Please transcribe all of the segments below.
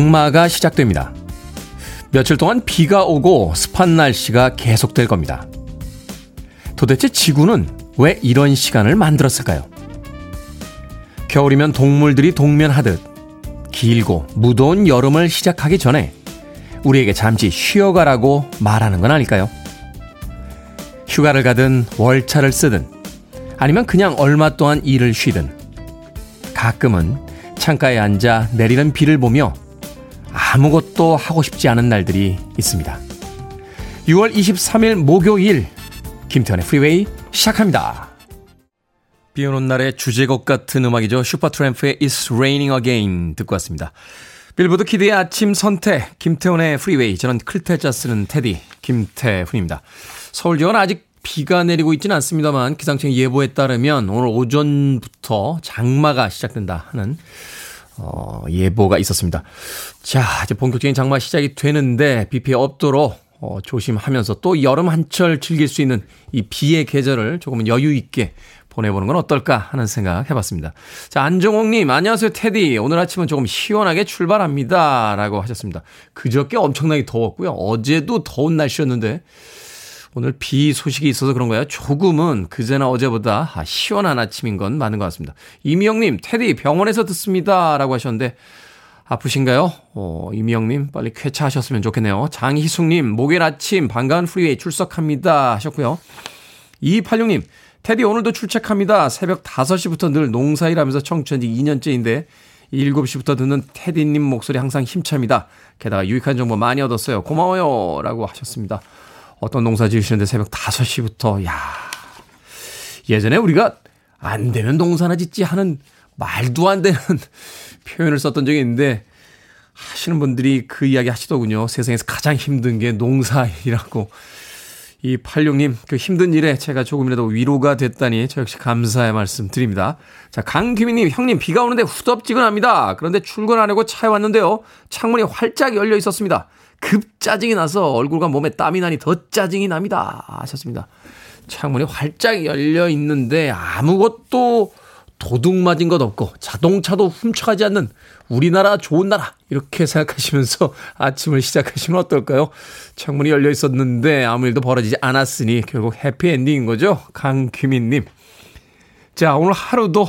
장마가 시작됩니다. 며칠 동안 비가 오고 습한 날씨가 계속될 겁니다. 도대체 지구는 왜 이런 시간을 만들었을까요? 겨울이면 동물들이 동면하듯 길고 무더운 여름을 시작하기 전에 우리에게 잠시 쉬어가라고 말하는 건 아닐까요? 휴가를 가든 월차를 쓰든 아니면 그냥 얼마 동안 일을 쉬든 가끔은 창가에 앉아 내리는 비를 보며 아무것도 하고 싶지 않은 날들이 있습니다. 6월 23일 목요일 김태훈의 프리웨이 시작합니다. 비 오는 날의 주제곡 같은 음악이죠. 슈퍼트램프의 It's Raining Again 듣고 왔습니다. 빌보드 키드의 아침 선택 김태훈의 프리웨이 저는 클 태 자 쓰는 테디 김태훈입니다. 서울 지역은 아직 비가 내리고 있지는 않습니다만 기상청 예보에 따르면 오늘 오전부터 장마가 시작된다 하는 어, 예보가 있었습니다. 자, 이제 본격적인 장마 시작이 되는데 비 피해 없도록 어, 조심하면서 또 여름 한철 즐길 수 있는 이 비의 계절을 조금은 여유 있게 보내보는 건 어떨까 하는 생각 해봤습니다. 자, 안정홍님, 안녕하세요, 테디. 오늘 아침은 조금 시원하게 출발합니다. 라고 하셨습니다. 그저께 엄청나게 더웠고요. 어제도 더운 날씨였는데, 오늘 비 소식이 있어서 그런가요? 조금은 그제나 어제보다 시원한 아침인 건 맞는 것 같습니다. 이미영님, 테디 병원에서 듣습니다. 라고 하셨는데, 아프신가요? 어, 이미영님, 빨리 쾌차하셨으면 좋겠네요. 장희숙님, 목요일 아침 반가운 프리웨이 출석합니다. 하셨고요. 2286님, 테디 오늘도 출첵합니다. 새벽 5시부터 늘 농사일 하면서 청취한 지 2년째인데 7시부터 듣는 테디님 목소리 항상 힘찹니다. 게다가 유익한 정보 많이 얻었어요. 고마워요. 라고 하셨습니다. 어떤 농사 지으시는데 새벽 5시부터, 야 예전에 우리가 안 되는 농사나 짓지 하는 말도 안 되는 표현을 썼던 적이 있는데 하시는 분들이 그 이야기 하시더군요. 세상에서 가장 힘든 게 농사일이라고. 이 86님, 그 힘든 일에 제가 조금이라도 위로가 됐다니 저 역시 감사의 말씀 드립니다. 자, 강규민님, 형님, 비가 오는데 후덥지근합니다. 그런데 출근 안 하고 차에 왔는데요. 창문이 활짝 열려 있었습니다. 급 짜증이 나서 얼굴과 몸에 땀이 나니 더 짜증이 납니다. 하셨습니다. 창문이 활짝 열려 있는데 아무것도 도둑 맞은 것 없고 자동차도 훔쳐가지 않는 우리나라 좋은 나라 이렇게 생각하시면서 아침을 시작하시면 어떨까요? 창문이 열려 있었는데 아무 일도 벌어지지 않았으니 결국 해피엔딩인 거죠. 강규민님. 자 오늘 하루도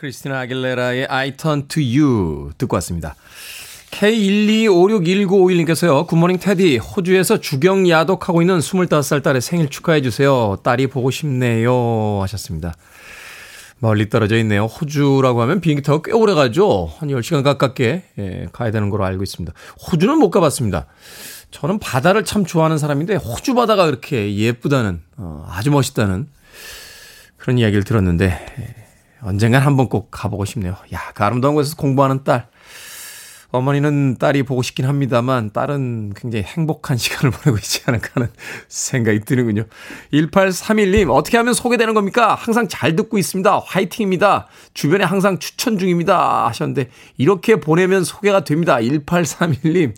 크리스티나 아길레라의 I Turn to You 듣고 왔습니다. K1256191님께서요. 굿모닝 테디. 호주에서 주경 야독하고 있는 25살 딸의 생일 축하해 주세요. 딸이 보고 싶네요. 하셨습니다. 멀리 떨어져 있네요. 호주라고 하면 비행기 타고 꽤 오래 가죠. 한 10시간 가깝게 예, 가야 되는 걸로 알고 있습니다. 호주는 못 가봤습니다. 저는 바다를 참 좋아하는 사람인데 호주 바다가 그렇게 예쁘다는 어, 아주 멋있다는 그런 이야기를 들었는데 예, 언젠간 한번 꼭 가보고 싶네요. 야, 그 아름다운 곳에서 공부하는 딸. 어머니는 딸이 보고 싶긴 합니다만 딸은 굉장히 행복한 시간을 보내고 있지 않을까 하는 생각이 드는군요. 1831님, 어떻게 하면 소개되는 겁니까? 항상 잘 듣고 있습니다. 화이팅입니다. 주변에 항상 추천 중입니다. 하셨는데, 이렇게 보내면 소개가 됩니다. 1831님,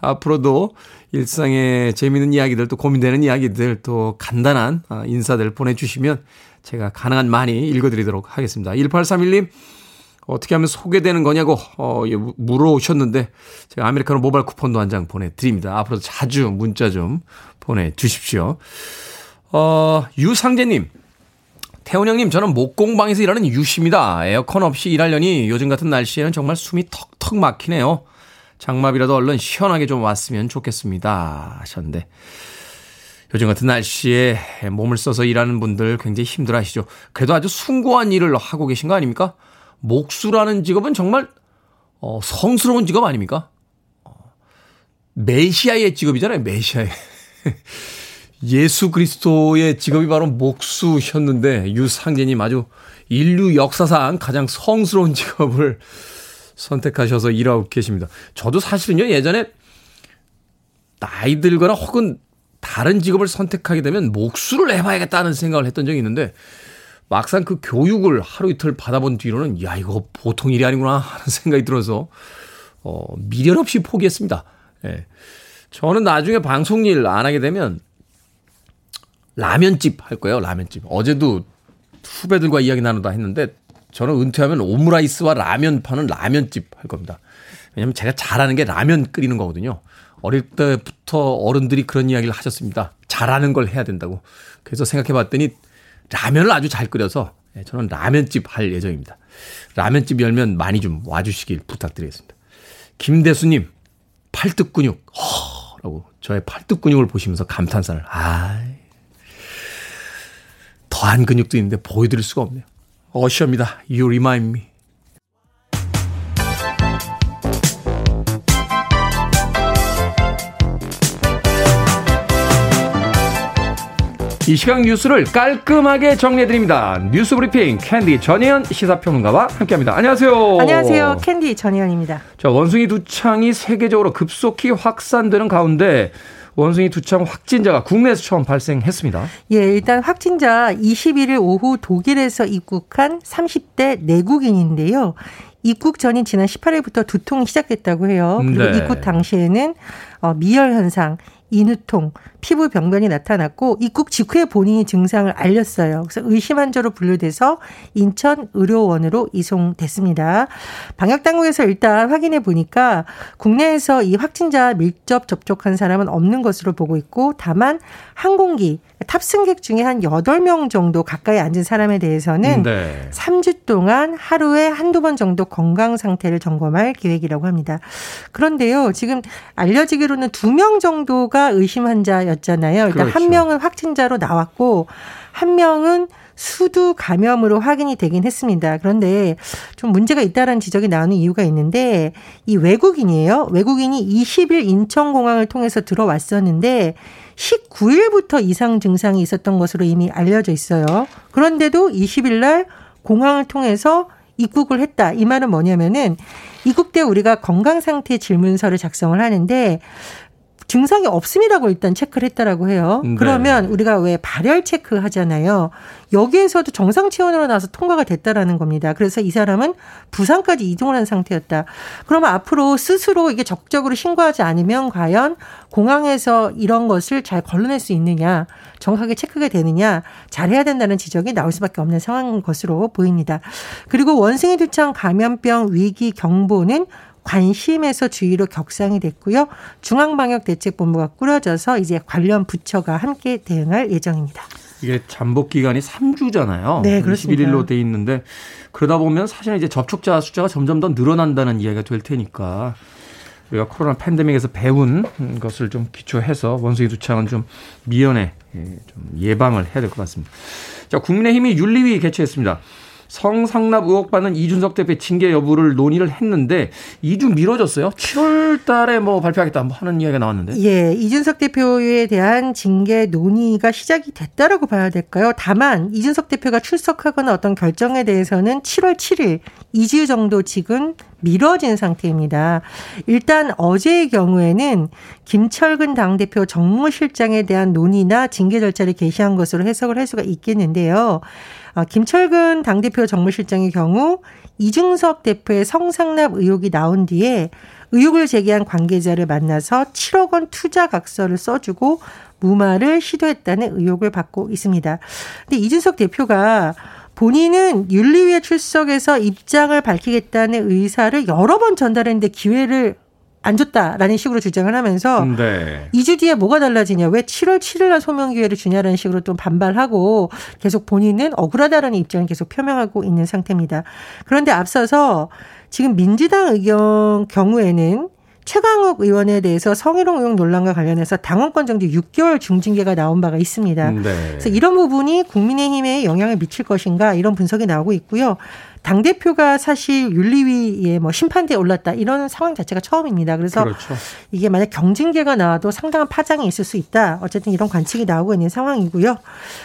앞으로도 일상의 재미있는 이야기들, 또 고민되는 이야기들, 또 간단한 아, 인사들 보내주시면 제가 가능한 많이 읽어드리도록 하겠습니다. 1831님, 어떻게 하면 소개되는 거냐고, 어, 예, 물어오셨는데, 제가 아메리카노 모바일 쿠폰도 한 장 보내드립니다. 앞으로도 자주 문자 좀 보내주십시오. 어, 유상재님, 태훈 형님, 저는 목공방에서 일하는 유씨입니다. 에어컨 없이 일하려니 요즘 같은 날씨에는 정말 숨이 턱턱 막히네요. 장마비라도 얼른 시원하게 좀 왔으면 좋겠습니다. 하셨는데, 요즘 같은 날씨에 몸을 써서 일하는 분들 굉장히 힘들어 하시죠. 그래도 아주 숭고한 일을 하고 계신 거 아닙니까? 목수라는 직업은 정말 어, 성스러운 직업 아닙니까? 어, 메시아의 직업이잖아요. 메시아의. 예수 그리스도의 직업이 바로 목수셨는데 유상제님 아주 인류 역사상 가장 성스러운 직업을 선택하셔서 일하고 계십니다. 저도 사실은요 예전에 나이 들거나 혹은 다른 직업을 선택하게 되면 목수를 해봐야겠다는 생각을 했던 적이 있는데 막상 그 교육을 하루 이틀 받아본 뒤로는 야 이거 보통 일이 아니구나 하는 생각이 들어서 어 미련 없이 포기했습니다. 예. 저는 나중에 방송 일 안 하게 되면 라면집 할 거예요. 라면집. 어제도 후배들과 이야기 나누다 했는데 저는 은퇴하면 오므라이스와 라면 파는 라면집 할 겁니다. 왜냐면 제가 잘하는 게 라면 끓이는 거거든요. 어릴 때부터 어른들이 그런 이야기를 하셨습니다. 잘하는 걸 해야 된다고. 그래서 생각해 봤더니 라면을 아주 잘 끓여서 예, 저는 라면집 할 예정입니다. 라면집 열면 많이 좀 와주시길 부탁드리겠습니다. 김대수님, 팔뚝 근육, 허! 라고 저의 팔뚝 근육을 보시면서 감탄사를, 아 더한 근육도 있는데 보여드릴 수가 없네요. 어셔입니다. You remind me. 이 시각 뉴스를 깔끔하게 정리해드립니다. 뉴스 브리핑 캔디 전혜연 시사평론가와 함께합니다. 안녕하세요. 안녕하세요. 캔디 전혜연입니다. 자, 원숭이 두창이 세계적으로 급속히 확산되는 가운데 원숭이 두창 확진자가 국내에서 처음 발생했습니다. 예, 일단 확진자 21일 오후 독일에서 입국한 30대 내국인인데요. 입국 전인 지난 18일부터 두통이 시작됐다고 해요. 그리고 네. 입국 당시에는 어, 미열 현상, 인후통, 피부 병변이 나타났고 입국 직후에 본인이 증상을 알렸어요. 그래서 의심한 자로 분류돼서 인천 의료원으로 이송됐습니다. 방역 당국에서 일단 확인해 보니까 국내에서 이 확진자 밀접 접촉한 사람은 없는 것으로 보고 있고 다만 항공기 탑승객 중에 한 8명 정도 가까이 앉은 사람에 대해서는 네. 3주 동안 하루에 한두 번 정도 건강 상태를 점검할 계획이라고 합니다. 그런데요, 지금 알려지기로는 2명 정도가 의심 환자였잖아요. 일단 그렇죠. 한 명은 확진자로 나왔고, 한 명은 수두 감염으로 확인이 되긴 했습니다. 그런데 좀 문제가 있다라는 지적이 나오는 이유가 있는데 이 외국인이에요. 외국인이 20일 인천공항을 통해서 들어왔었는데 19일부터 이상 증상이 있었던 것으로 이미 알려져 있어요. 그런데도 20일 날 공항을 통해서 입국을 했다. 이 말은 뭐냐면은 입국 때 우리가 건강 상태 질문서를 작성을 하는데 증상이 없음이라고 일단 체크를 했다라고 해요. 네. 그러면 우리가 왜 발열 체크 하잖아요. 여기에서도 정상 체온으로 나와서 통과가 됐다라는 겁니다. 그래서 이 사람은 부산까지 이동을 한 상태였다. 그러면 앞으로 스스로 이게 적극적으로 신고하지 않으면 과연 공항에서 이런 것을 잘 걸러낼 수 있느냐, 정확하게 체크가 되느냐, 잘해야 된다는 지적이 나올 수밖에 없는 상황인 것으로 보입니다. 그리고 원숭이 두창 감염병 위기 경보는 관심에서 주의로 격상이 됐고요. 중앙방역대책본부가 꾸려져서 이제 관련 부처가 함께 대응할 예정입니다. 이게 잠복 기간이 3주잖아요. 네, 그렇습니다. 21일로 돼 있는데 그러다 보면 사실 이제 접촉자 숫자가 점점 더 늘어난다는 이야기가 될 테니까 우리가 코로나 팬데믹에서 배운 것을 좀 기초해서 원숭이 두창은 좀 미연에 예, 좀 예방을 해야 될 것 같습니다. 자, 국민의힘이 윤리위 개최했습니다. 성상납 의혹 받는 이준석 대표의 징계 여부를 논의를 했는데 이주 미뤄졌어요. 7월 달에 뭐 발표하겠다 뭐 하는 이야기가 나왔는데. 예, 이준석 대표에 대한 징계 논의가 시작이 됐다라고 봐야 될까요? 다만 이준석 대표가 출석하거나 어떤 결정에 대해서는 7월 7일 2주 정도 지금 미뤄진 상태입니다. 일단 어제의 경우에는 김철근 당대표 정무실장에 대한 논의나 징계 절차를 개시한 것으로 해석을 할 수가 있겠는데요. 아, 김철근 당대표 정무실장의 경우 이중석 대표의 성상납 의혹이 나온 뒤에 의혹을 제기한 관계자를 만나서 7억 원 투자 각서를 써주고 무마를 시도했다는 의혹을 받고 있습니다. 근데 이준석 대표가 본인은 윤리위에 출석해서 입장을 밝히겠다는 의사를 여러 번 전달했는데 기회를 안 줬다라는 식으로 주장을 하면서 네. 2주 뒤에 뭐가 달라지냐 왜 7월 7일 날 소명 기회를 주냐라는 식으로 또 반발하고 계속 본인은 억울하다라는 입장을 계속 표명하고 있는 상태입니다. 그런데 앞서서 지금 민주당 의견 경우에는 최강욱 의원에 대해서 성희롱 의혹 논란과 관련해서 당원권 정지 6개월 중징계가 나온 바가 있습니다. 네. 그래서 이런 부분이 국민의힘에 영향을 미칠 것인가 이런 분석이 나오고 있고요. 당 대표가 사실 윤리위에 뭐 심판대에 올랐다 이런 상황 자체가 처음입니다. 그래서 그렇죠. 이게 만약 경징계가 나와도 상당한 파장이 있을 수 있다. 어쨌든 이런 관측이 나오고 있는 상황이고요.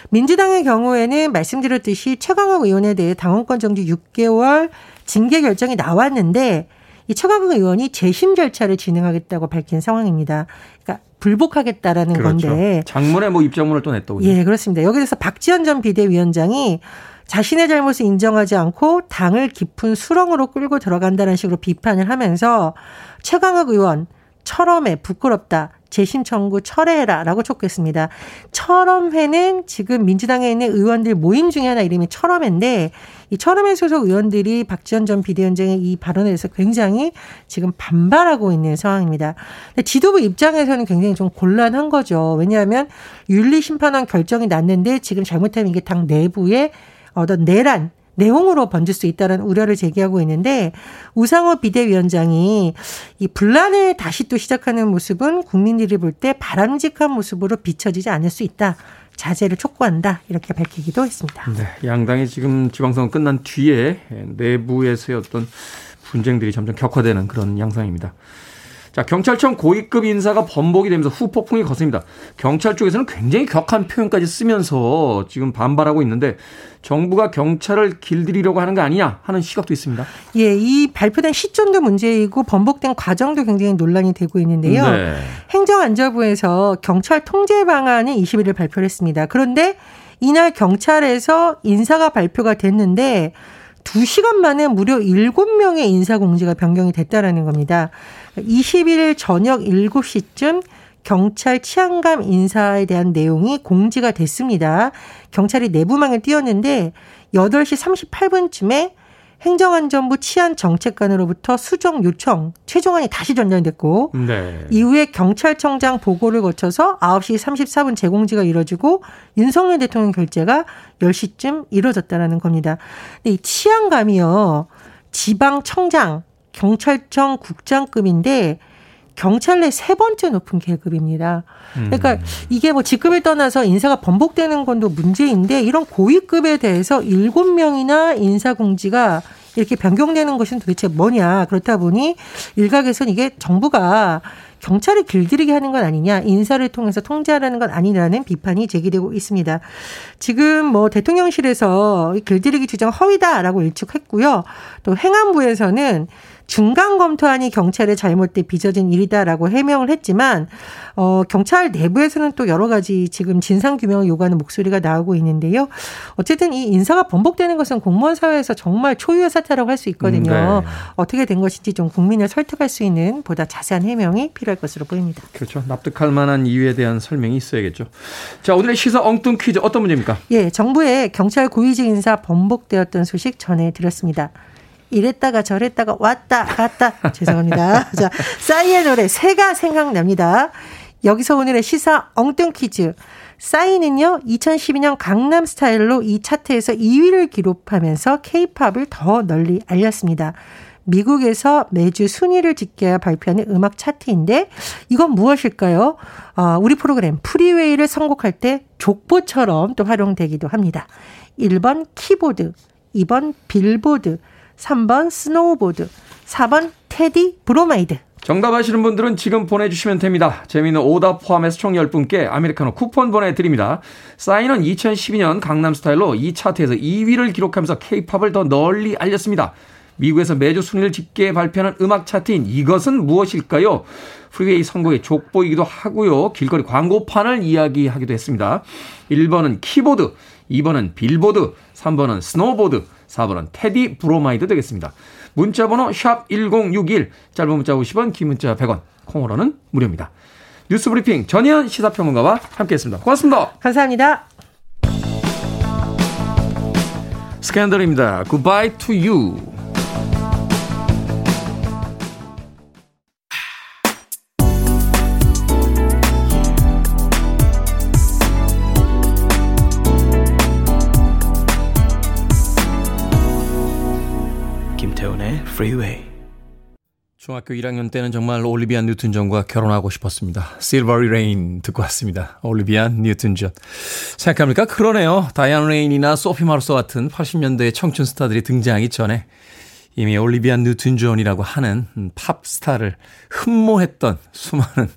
민주당의 경우에는 말씀드렸듯이 최강욱 의원에 대해 당원권 정지 6개월 징계 결정이 나왔는데 이 최강욱 의원이 재심 절차를 진행하겠다고 밝힌 상황입니다. 그러니까 불복하겠다라는 그렇죠. 건데 장문에 뭐 입장문을 또 냈다고요. 예, 그렇습니다. 여기서 박지원 전 비대위원장이 자신의 잘못을 인정하지 않고 당을 깊은 수렁으로 끌고 들어간다는 식으로 비판을 하면서 최강욱 의원 철험해 부끄럽다. 재심 청구 철회해라 라고 촉구했습니다. 철험회는 지금 민주당에 있는 의원들 모임 중에 하나 이름이 철험회인데 이 철험회 소속 의원들이 박지원 전 비대위원장의 이 발언에 대해서 굉장히 지금 반발하고 있는 상황입니다. 근데 지도부 입장에서는 굉장히 좀 곤란한 거죠. 왜냐하면 윤리심판원 결정이 났는데 지금 잘못하면 이게 당 내부에 어떤 내란 내용으로 번질 수 있다는 우려를 제기하고 있는데 우상호 비대위원장이 이 분란을 다시 또 시작하는 모습은 국민들이 볼 때 바람직한 모습으로 비춰지지 않을 수 있다. 자제를 촉구한다. 이렇게 밝히기도 했습니다. 네, 양당이 지금 지방선거 끝난 뒤에 내부에서의 어떤 분쟁들이 점점 격화되는 그런 양상입니다. 자, 경찰청 고위급 인사가 번복이 되면서 후폭풍이 거셉니다. 경찰 쪽에서는 굉장히 격한 표현까지 쓰면서 지금 반발하고 있는데 정부가 경찰을 길들이려고 하는 거 아니냐 하는 시각도 있습니다. 예, 이 발표된 시점도 문제이고 번복된 과정도 굉장히 논란이 되고 있는데요. 네. 행정안전부에서 경찰 통제 방안을 21일 발표를 했습니다. 그런데 이날 경찰에서 인사가 발표가 됐는데 2시간 만에 무려 7명의 인사 공지가 변경이 됐다라는 겁니다. 21일 저녁 7시쯤 경찰 치안감 인사에 대한 내용이 공지가 됐습니다. 경찰이 내부망을 띄웠는데 8시 38분쯤에 행정안전부 치안정책관으로부터 수정 요청 최종안이 다시 전달됐고 네. 이후에 경찰청장 보고를 거쳐서 9시 34분 재공지가 이뤄지고 윤석열 대통령 결재가 10시쯤 이뤄졌다라는 겁니다. 근데 이 치안감이요. 지방청장, 경찰청 국장급인데 경찰 내 세 번째 높은 계급입니다. 그러니까 음. 이게 뭐 직급을 떠나서 인사가 번복되는 건도 문제인데 이런 고위급에 대해서 일곱 명이나 인사 공지가 이렇게 변경되는 것은 도대체 뭐냐. 그렇다 보니 일각에서는 이게 정부가 경찰을 길들이게 하는 건 아니냐, 인사를 통해서 통제하라는 건 아니라는 비판이 제기되고 있습니다. 지금 뭐 대통령실에서 길들이기 주장 허위다라고 일축했고요. 또 행안부에서는 중간 검토안이 경찰의 잘못돼 빚어진 일이다라고 해명을 했지만 어 경찰 내부에서는 또 여러 가지 지금 진상 규명을 요구하는 목소리가 나오고 있는데요. 어쨌든 이 인사가 번복되는 것은 공무원 사회에서 정말 초유의 사태라고 할 수 있거든요. 음, 네. 어떻게 된 것인지 좀 국민을 설득할 수 있는 보다 자세한 해명이 필요할 것으로 보입니다. 그렇죠. 납득할 만한 이유에 대한 설명이 있어야겠죠. 자, 오늘의 시사 엉뚱 퀴즈 어떤 문제입니까? 예, 정부의 경찰 고위직 인사 번복되었던 소식 전해드렸습니다. 이랬다가 저랬다가 왔다 갔다 죄송합니다. 자, 싸이의 노래 새가 생각납니다. 여기서 오늘의 시사 엉뚱 퀴즈. 싸이는요, 2012년 강남 스타일로 이 차트에서 2위를 기록하면서 케이팝을 더 널리 알렸습니다. 미국에서 매주 순위를 집계 발표하는 음악 차트인데 이건 무엇일까요? 어, 우리 프로그램 프리웨이를 선곡할 때 족보처럼 또 활용되기도 합니다. 1번 키보드, 2번 빌보드, 3번 스노우보드, 4번 테디 브로마이드. 정답 아시는 분들은 지금 보내주시면 됩니다. 재미있는 오답 포함해서 총 10분께 아메리카노 쿠폰 보내드립니다. 사인은 2012년 강남스타일로 이 차트에서 2위를 기록하면서 케이팝을 더 널리 알렸습니다. 미국에서 매주 순위를 집계 발표하는 음악 차트인 이것은 무엇일까요? 프리웨이 선곡의 족보이기도 하고요. 길거리 광고판을 이야기하기도 했습니다. 1번은 키보드, 2번은 빌보드, 3번은 스노보드, 4번은 테디 브로마이드 되겠습니다. 문자 번호 샵 1061, 짧은 문자 50원, 긴 문자 100원, 콩으로는 무료입니다. 뉴스 브리핑 전희연 시사평론가와 함께했습니다. 고맙습니다. 감사합니다. 스캔들입니다. Goodbye to you. Freeway. 중학교 1학년 때는 정말 올리비아 뉴튼 존과 결혼하고 싶었습니다. Silvery Rain 듣고 왔습니다. 올리비아 뉴튼 존. 생각합니까? 그러네요. 다이안 레인이나 소피 마르소 같은 80년대의 청춘 스타들이 등장하기 전에 이미 올리비아 뉴튼 존이라고 하는 팝 스타를 흠모했던 수많은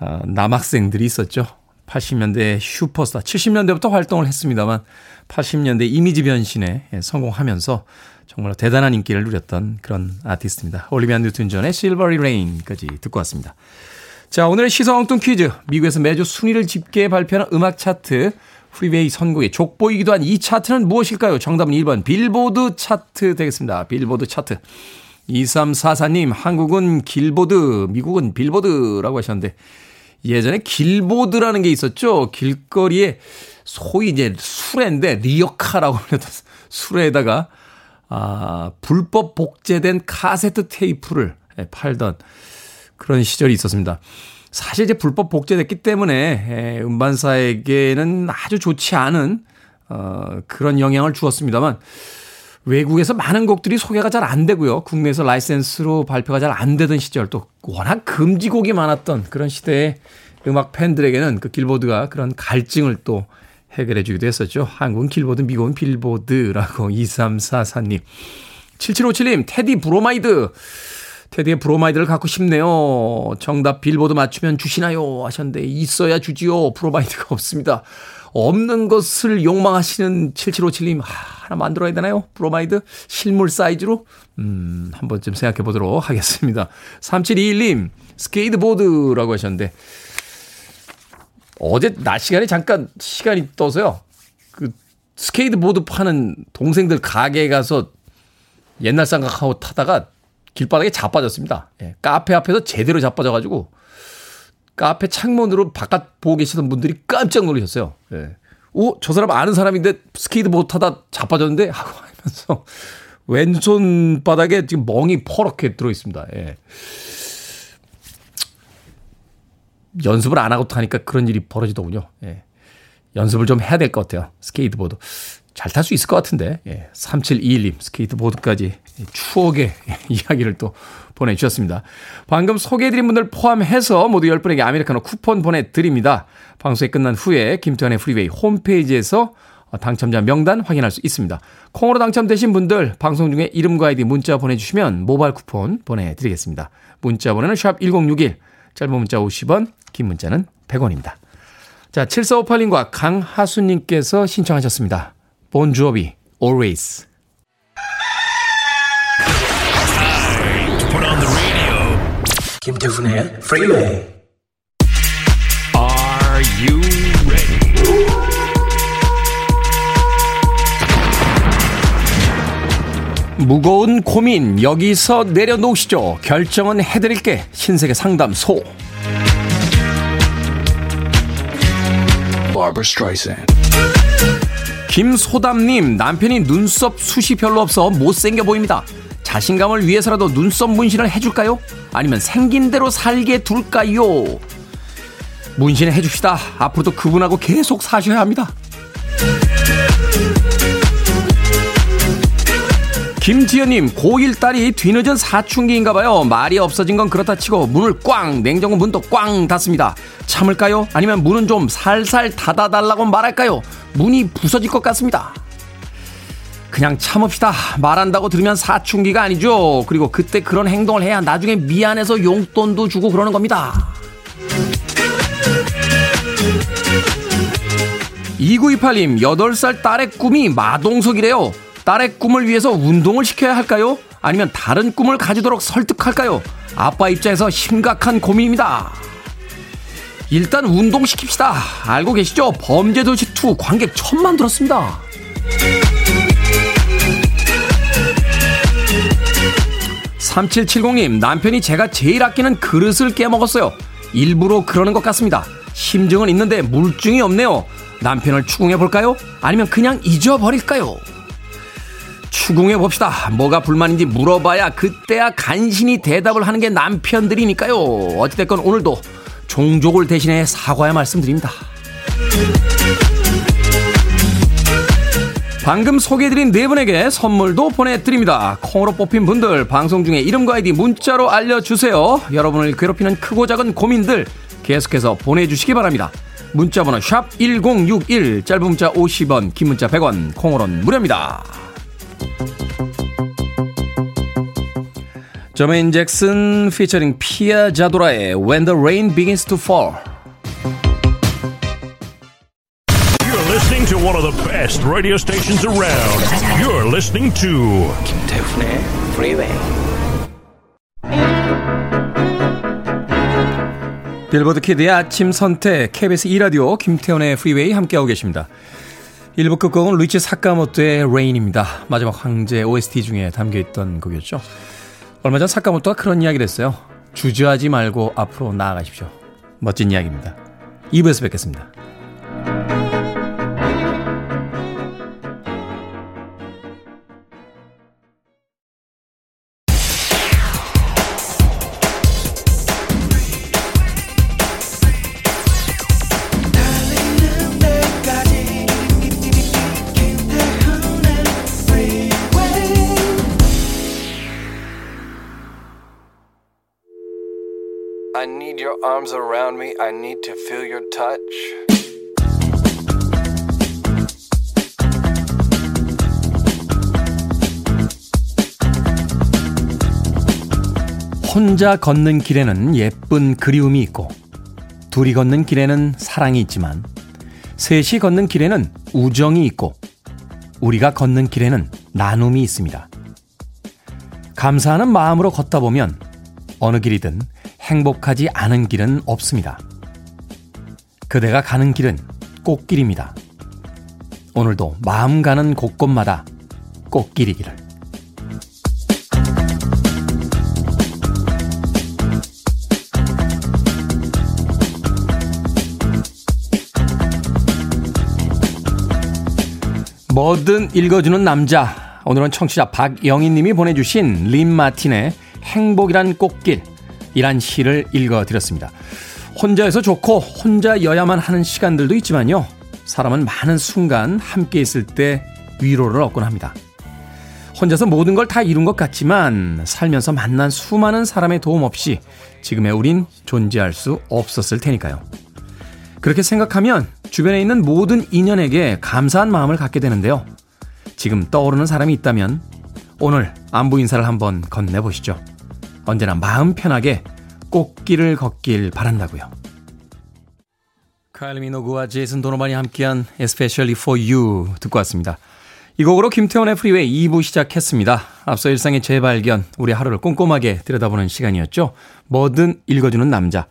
어, 남학생들이 있었죠. 80년대 슈퍼스타, 70년대부터 활동을 했습니다만 80년대 이미지 변신에 성공하면서 정말 대단한 인기를 누렸던 그런 아티스트입니다. 올리비아 뉴튼 존의 Silvery Rain까지 듣고 왔습니다. 자, 오늘의 시사 엉뚱 퀴즈. 미국에서 매주 순위를 집계 발표하는 음악 차트 프리웨이 선곡의 족보이기도 한 이 차트는 무엇일까요? 정답은 1번 빌보드 차트 되겠습니다. 빌보드 차트. 2344님, 한국은 길보드, 미국은 빌보드라고 하셨는데 예전에 길보드라는 게 있었죠. 길거리에 소위 이제 수레인데 리어카라고 불렸던 수레에다가 아, 불법 복제된 카세트 테이프를 팔던 그런 시절이 있었습니다. 사실 이제 불법 복제됐기 때문에 음반사에게는 아주 좋지 않은 어, 그런 영향을 주었습니다만 외국에서 많은 곡들이 소개가 잘 안 되고요. 국내에서 라이센스로 발표가 잘 안 되던 시절 또 워낙 금지곡이 많았던 그런 시대에 음악 팬들에게는 그 길보드가 그런 갈증을 또 해결해 주기도 했었죠. 한국은 길보드, 미국은 빌보드라고 2344님. 7757님, 테디 브로마이드. 테디의 브로마이드를 갖고 싶네요. 정답 빌보드 맞추면 주시나요? 하셨는데, 있어야 주지요. 브로마이드가 없습니다. 없는 것을 욕망하시는 7757님, 아, 하나 만들어야 되나요? 브로마이드? 실물 사이즈로? 음, 한 번쯤 생각해 보도록 하겠습니다. 3721님, 스케이트보드라고 하셨는데, 어제 낮 시간에 잠깐 시간이 떠서요. 그 스케이트보드 파는 동생들 가게에 가서 옛날 생각하고 타다가 길바닥에 자빠졌습니다. 예, 카페 앞에서 제대로 자빠져가지고 카페 창문으로 바깥 보고 계시던 분들이 깜짝 놀라셨어요. 예. 오, 저 사람 아는 사람인데 스케이트보드 타다 자빠졌는데? 하고 하면서 왼손 바닥에 지금 멍이 퍼렇게 들어 있습니다. 예. 연습을 안 하고 타니까 그런 일이 벌어지더군요. 예. 연습을 좀 해야 될 것 같아요. 스케이트보드. 잘 탈 수 있을 것 같은데. 예. 3721님 스케이트보드까지 추억의 이야기를 또 보내주셨습니다. 방금 소개해드린 분들 포함해서 모두 10분에게 아메리카노 쿠폰 보내드립니다. 방송이 끝난 후에 김태훈의 프리웨이 홈페이지에서 당첨자 명단 확인할 수 있습니다. 콩으로 당첨되신 분들 방송 중에 이름과 아이디 문자 보내주시면 모바일 쿠폰 보내드리겠습니다. 문자 번호는 샵 1061, 짧은 문자 50원, 긴 문자는 100원입니다. 자, 7458님과 강하수님께서 신청하셨습니다. 본주업이 Always. 김태훈의 Freeway. Are you 무거운 고민 여기서 내려놓으시죠. 결정은 해드릴게. 신세계 상담소. 김소담님, 남편이 눈썹 숱이 별로 없어 못생겨 보입니다. 자신감을 위해서라도 눈썹 문신을 해줄까요? 아니면 생긴 대로 살게 둘까요? 문신을 해줍시다. 앞으로도 그분하고 계속 사셔야 합니다. 김지연님, 고1 딸이 뒤늦은 사춘기인가봐요. 말이 없어진 건 그렇다 치고 문을 꽝, 냉장고 문도 꽝 닫습니다. 참을까요? 아니면 문은 좀 살살 닫아달라고 말할까요? 문이 부서질 것 같습니다. 그냥 참읍시다. 말한다고 들으면 사춘기가 아니죠. 그리고 그때 그런 행동을 해야 나중에 미안해서 용돈도 주고 그러는 겁니다. 2928님, 8살 딸의 꿈이 마동석이래요. 딸의 꿈을 위해서 운동을 시켜야 할까요? 아니면 다른 꿈을 가지도록 설득할까요? 아빠 입장에서 심각한 고민입니다. 일단 운동시킵시다. 알고 계시죠? 범죄도시2 관객 천만 들었습니다. 3770님, 남편이 제가 제일 아끼는 그릇을 깨먹었어요. 일부러 그러는 것 같습니다. 심증은 있는데 물증이 없네요. 남편을 추궁해 볼까요? 아니면 그냥 잊어버릴까요? 추궁해 봅시다. 뭐가 불만인지 물어봐야 그때야 간신히 대답을 하는 게 남편들이니까요. 어찌됐건 오늘도 종족을 대신해 사과의 말씀드립니다. 방금 소개해드린 네 분에게 선물도 보내드립니다. 콩으로 뽑힌 분들 방송 중에 이름과 아이디 문자로 알려주세요. 여러분을 괴롭히는 크고 작은 고민들 계속해서 보내주시기 바랍니다. 문자번호 1061, 짧은 문자 50원, 긴 문자 100원, 콩으로는 무료입니다. 저메인 잭슨 피처링 피아 자도라의 When the Rain Begins to Fall listening to one of the best radio stations around. You're listening to 김태훈의 Freeway. 빌보드 kid의 아침 선택 KBS 2 라디오 김태훈의 프리웨이 함께하고 계십니다. 1부 끝곡은 류이치 사카모토의 Rain입니다. 마지막 황제 OST 중에 담겨있던 곡이었죠. 얼마 전 사카모토가 그런 이야기를 했어요. 주저하지 말고 앞으로 나아가십시오. 멋진 이야기입니다. 2부에서 뵙겠습니다. Arms around me. I need to feel your touch. 혼자 걷는 길에는 예쁜 그리움이 있고, 둘이 걷는 길에는 사랑이 있지만, 셋이 걷는 길에는 우정이 있고, 우리가 걷는 길에는 나눔이 있습니다. 감사하는 마음으로 걷다 보면 어느 길이든 행복하지 않은 길은 없습니다. 그대가 가는 길은 꽃길입니다. 오늘도 마음 가는 곳곳마다 꽃길이기를. 뭐든 읽어주는 남자. 오늘은 청취자 박영희 님이 보내주신 린 마틴의 행복이란 꽃길. 이란 시를 읽어드렸습니다. 혼자여서 좋고 혼자여야만 하는 시간들도 있지만요. 사람은 많은 순간 함께 있을 때 위로를 얻곤 합니다. 혼자서 모든 걸 다 이룬 것 같지만 살면서 만난 수많은 사람의 도움 없이 지금의 우린 존재할 수 없었을 테니까요. 그렇게 생각하면 주변에 있는 모든 인연에게 감사한 마음을 갖게 되는데요. 지금 떠오르는 사람이 있다면 오늘 안부 인사를 한번 건네보시죠. 언제나 마음 편하게 꽃길을 걷길 바란다고요. 카일리 미노그와 제이슨 도노반이 함께한 Especially for You 듣고 왔습니다. 이 곡으로 김태훈의 프리웨이 2부 시작했습니다. 앞서 일상의 재발견, 우리 하루를 꼼꼼하게 들여다보는 시간이었죠. 뭐든 읽어주는 남자.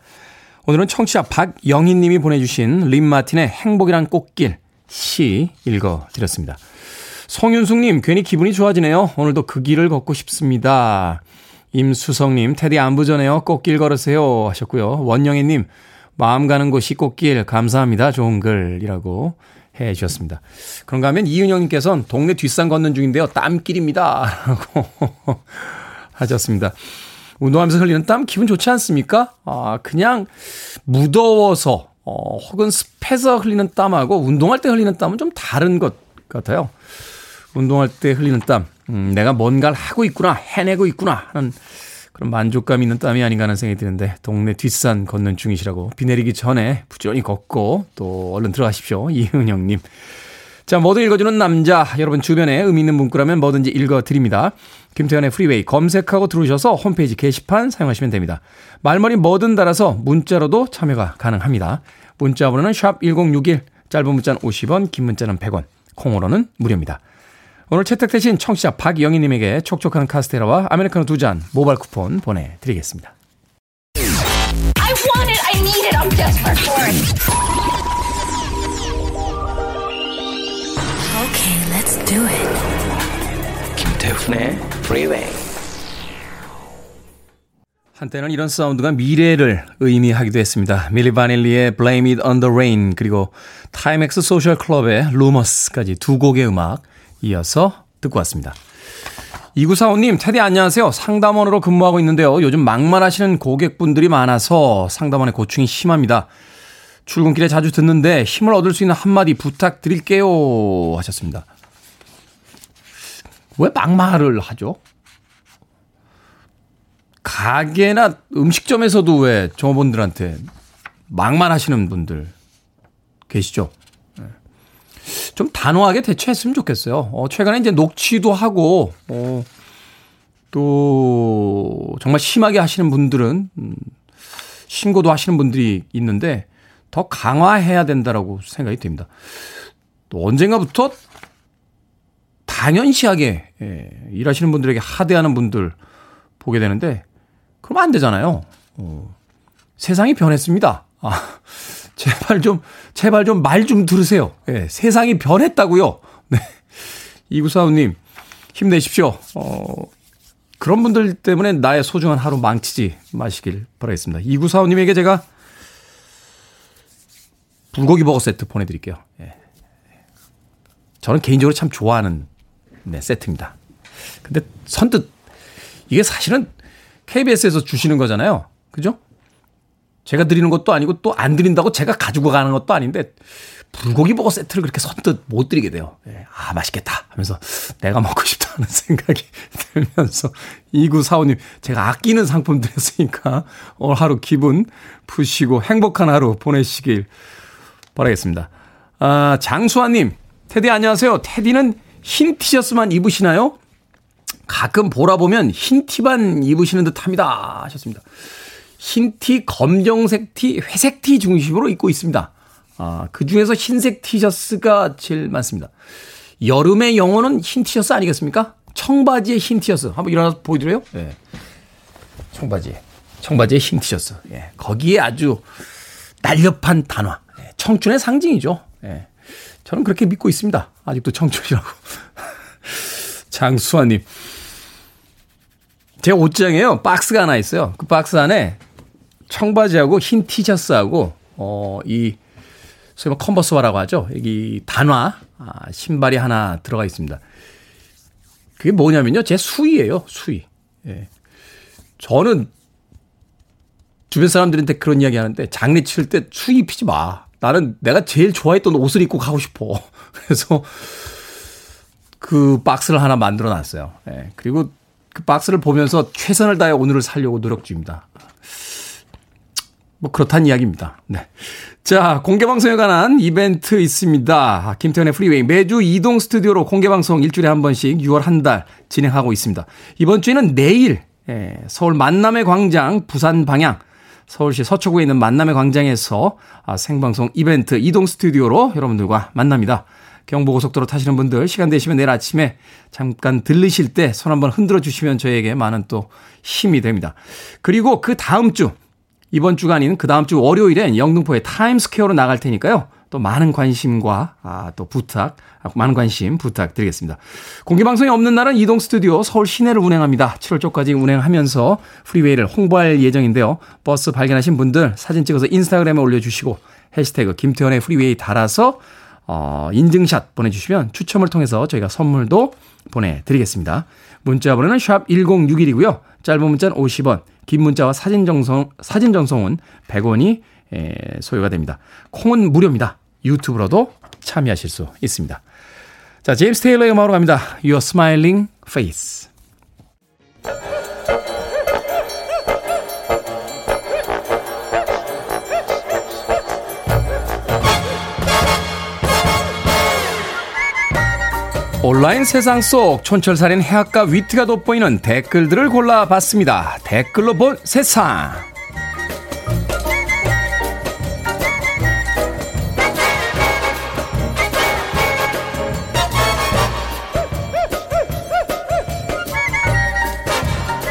오늘은 청취자 박영희 님이 보내주신 림 마틴의 행복이란 꽃길 시 읽어드렸습니다. 송윤숙님, 괜히 기분이 좋아지네요. 오늘도 그 길을 걷고 싶습니다. 임수성님, 테디 안부 전에요. 꽃길 걸으세요. 하셨고요. 원영애님, 마음 가는 곳이 꽃길. 감사합니다. 좋은 글이라고 해 주셨습니다. 그런가 하면 이은영님께서는 동네 뒷산 걷는 중인데요. 땀길입니다. 라고 하셨습니다. 운동하면서 흘리는 땀 기분 좋지 않습니까? 아, 그냥 무더워서, 어, 혹은 습해서 흘리는 땀하고 운동할 때 흘리는 땀은 좀 다른 것 같아요. 운동할 때 흘리는 땀. 음, 내가 뭔가를 하고 있구나, 해내고 있구나 하는 그런 만족감 있는 땀이 아닌가 하는 생각이 드는데 동네 뒷산 걷는 중이시라고 비 내리기 전에 부지런히 걷고 또 얼른 들어가십시오. 이은영님. 자, 뭐든 읽어주는 남자. 여러분 주변에 의미 있는 문구라면 뭐든지 읽어드립니다. 김태훈의 프리웨이 검색하고 들어오셔서 홈페이지 게시판 사용하시면 됩니다. 말머리 뭐든 달아서 문자로도 참여가 가능합니다. 문자 번호는 샵 1061, 짧은 문자는 50원, 긴 문자는 100원, 콩으로는 무료입니다. 오늘 채택되신 청취자 박영희님에게 촉촉한 카스테라와 아메리카노 두 잔 모바일 쿠폰 보내드리겠습니다. I want it, I need it, I'm desperate for it. Okay, let's do it. 김태훈의 Freeway. 한때는 이런 사운드가 미래를 의미하기도 했습니다. 밀리 바닐리의 Blame It on the Rain 그리고 타임엑스 소셜 클럽의 Rumors까지 두 곡의 음악 이어서 듣고 왔습니다. 2945님, 테디 안녕하세요. 상담원으로 근무하고 있는데요. 요즘 막말하시는 고객분들이 많아서 상담원의 고충이 심합니다. 출근길에 자주 듣는데 힘을 얻을 수 있는 한마디 부탁드릴게요. 하셨습니다. 왜 막말을 하죠? 가게나 음식점에서도 왜 점원들한테 막말하시는 분들 계시죠? 네. 좀 단호하게 대처했으면 좋겠어요. 어, 최근에 이제 녹취도 하고, 어, 또, 정말 심하게 하시는 분들은, 음, 신고도 하시는 분들이 있는데, 더 강화해야 된다라고 생각이 됩니다. 또 언젠가부터 당연시하게 예, 일하시는 분들에게 하대하는 분들 보게 되는데 그러면 안 되잖아요. 어, 세상이 변했습니다. 아, 제발 좀, 제발 좀 말 좀 들으세요. 예, 세상이 변했다고요. 네. 이구사우님, 힘내십시오. 어, 그런 분들 때문에 나의 소중한 하루 망치지 마시길 바라겠습니다. 이구사우님에게 제가 불고기 버거 세트 보내드릴게요. 예. 저는 개인적으로 참 좋아하는 네, 세트입니다. 근데 선뜻 이게 사실은 KBS에서 주시는 거잖아요. 그죠? 제가 드리는 것도 아니고 또 안 드린다고 제가 가지고 가는 것도 아닌데 불고기 버거 세트를 그렇게 선뜻 못 드리게 돼요. 예, 아, 맛있겠다 하면서 내가 먹고 싶다는 생각이 들면서 2945님 제가 아끼는 상품 드렸으니까 오늘 하루 기분 푸시고 행복한 하루 보내시길 바라겠습니다. 아, 장수아님, 테디 안녕하세요. 테디는 흰 티셔츠만 입으시나요? 가끔 보라 보면 흰 티만 입으시는 듯 합니다. 하셨습니다. 흰 티, 검정색 티, 회색 티 중심으로 입고 있습니다. 아, 그 중에서 흰색 티셔츠가 제일 많습니다. 여름의 영어는 흰 티셔츠 아니겠습니까? 청바지에 흰 티셔츠. 한번 일어나서 보여드려요? 예. 네. 청바지에. 청바지에 흰 티셔츠. 예. 거기에 아주 날렵한 단화. 예. 청춘의 상징이죠. 예. 저는 그렇게 믿고 있습니다. 아직도 청춘이라고. 장수아님. 제 옷장에요. 박스가 하나 있어요. 그 박스 안에 청바지하고 흰 티셔츠하고, 어, 이, 소위 말 컨버스화라고 하죠. 여기 단화, 아, 신발이 하나 들어가 있습니다. 그게 뭐냐면요. 제 수위예요. 수위. 예. 저는 주변 사람들한테 그런 이야기 하는데 장례 칠때 수위 입히지 마. 나는 내가 제일 좋아했던 옷을 입고 가고 싶어. 그래서 그 박스를 하나 만들어 놨어요. 예. 그리고 그 박스를 보면서 최선을 다해 오늘을 살려고 노력 중입니다. 뭐 그렇다는 이야기입니다. 네. 자, 공개방송에 관한 이벤트 있습니다. 김태현의 프리웨이 매주 이동 스튜디오로 공개방송 일주일에 한 번씩 6월 한 달 진행하고 있습니다. 이번 주에는 내일 예, 서울 만남의 광장 부산 방향 서울시 서초구에 있는 만남의 광장에서 아, 생방송 이벤트 이동 스튜디오로 여러분들과 만납니다. 경부고속도로 타시는 분들 시간 되시면 내일 아침에 잠깐 들르실 때 손 한번 흔들어 주시면 저에게 많은 또 힘이 됩니다. 그리고 그 다음 주 이번 아닌 그 다음 주 월요일엔 영등포의 타임스퀘어로 나갈 테니까요. 또 많은 관심과 아, 또 부탁, 많은 관심 부탁드리겠습니다. 공개방송이 없는 날은 이동 스튜디오 서울 시내를 운행합니다. 7월 초까지 운행하면서 프리웨이를 홍보할 예정인데요. 버스 발견하신 분들 사진 찍어서 인스타그램에 올려주시고 해시태그 김태현의 프리웨이 달아서 어, 인증샷 보내주시면 추첨을 통해서 저희가 선물도 보내드리겠습니다. 문자 번호는 샵 1061이고요. 짧은 문자는 50원, 긴 문자와 사진 정성, 사진 전송은 100원이 에, 소요가 됩니다. 콩은 무료입니다. 유튜브로도 참여하실 수 있습니다. 자, 제임스 테일러의 음악으로 갑니다. Your Smiling Face. 온라인 세상 속 촌철살인 해학과 위트가 돋보이는 댓글들을 골라봤습니다. 댓글로 본 세상.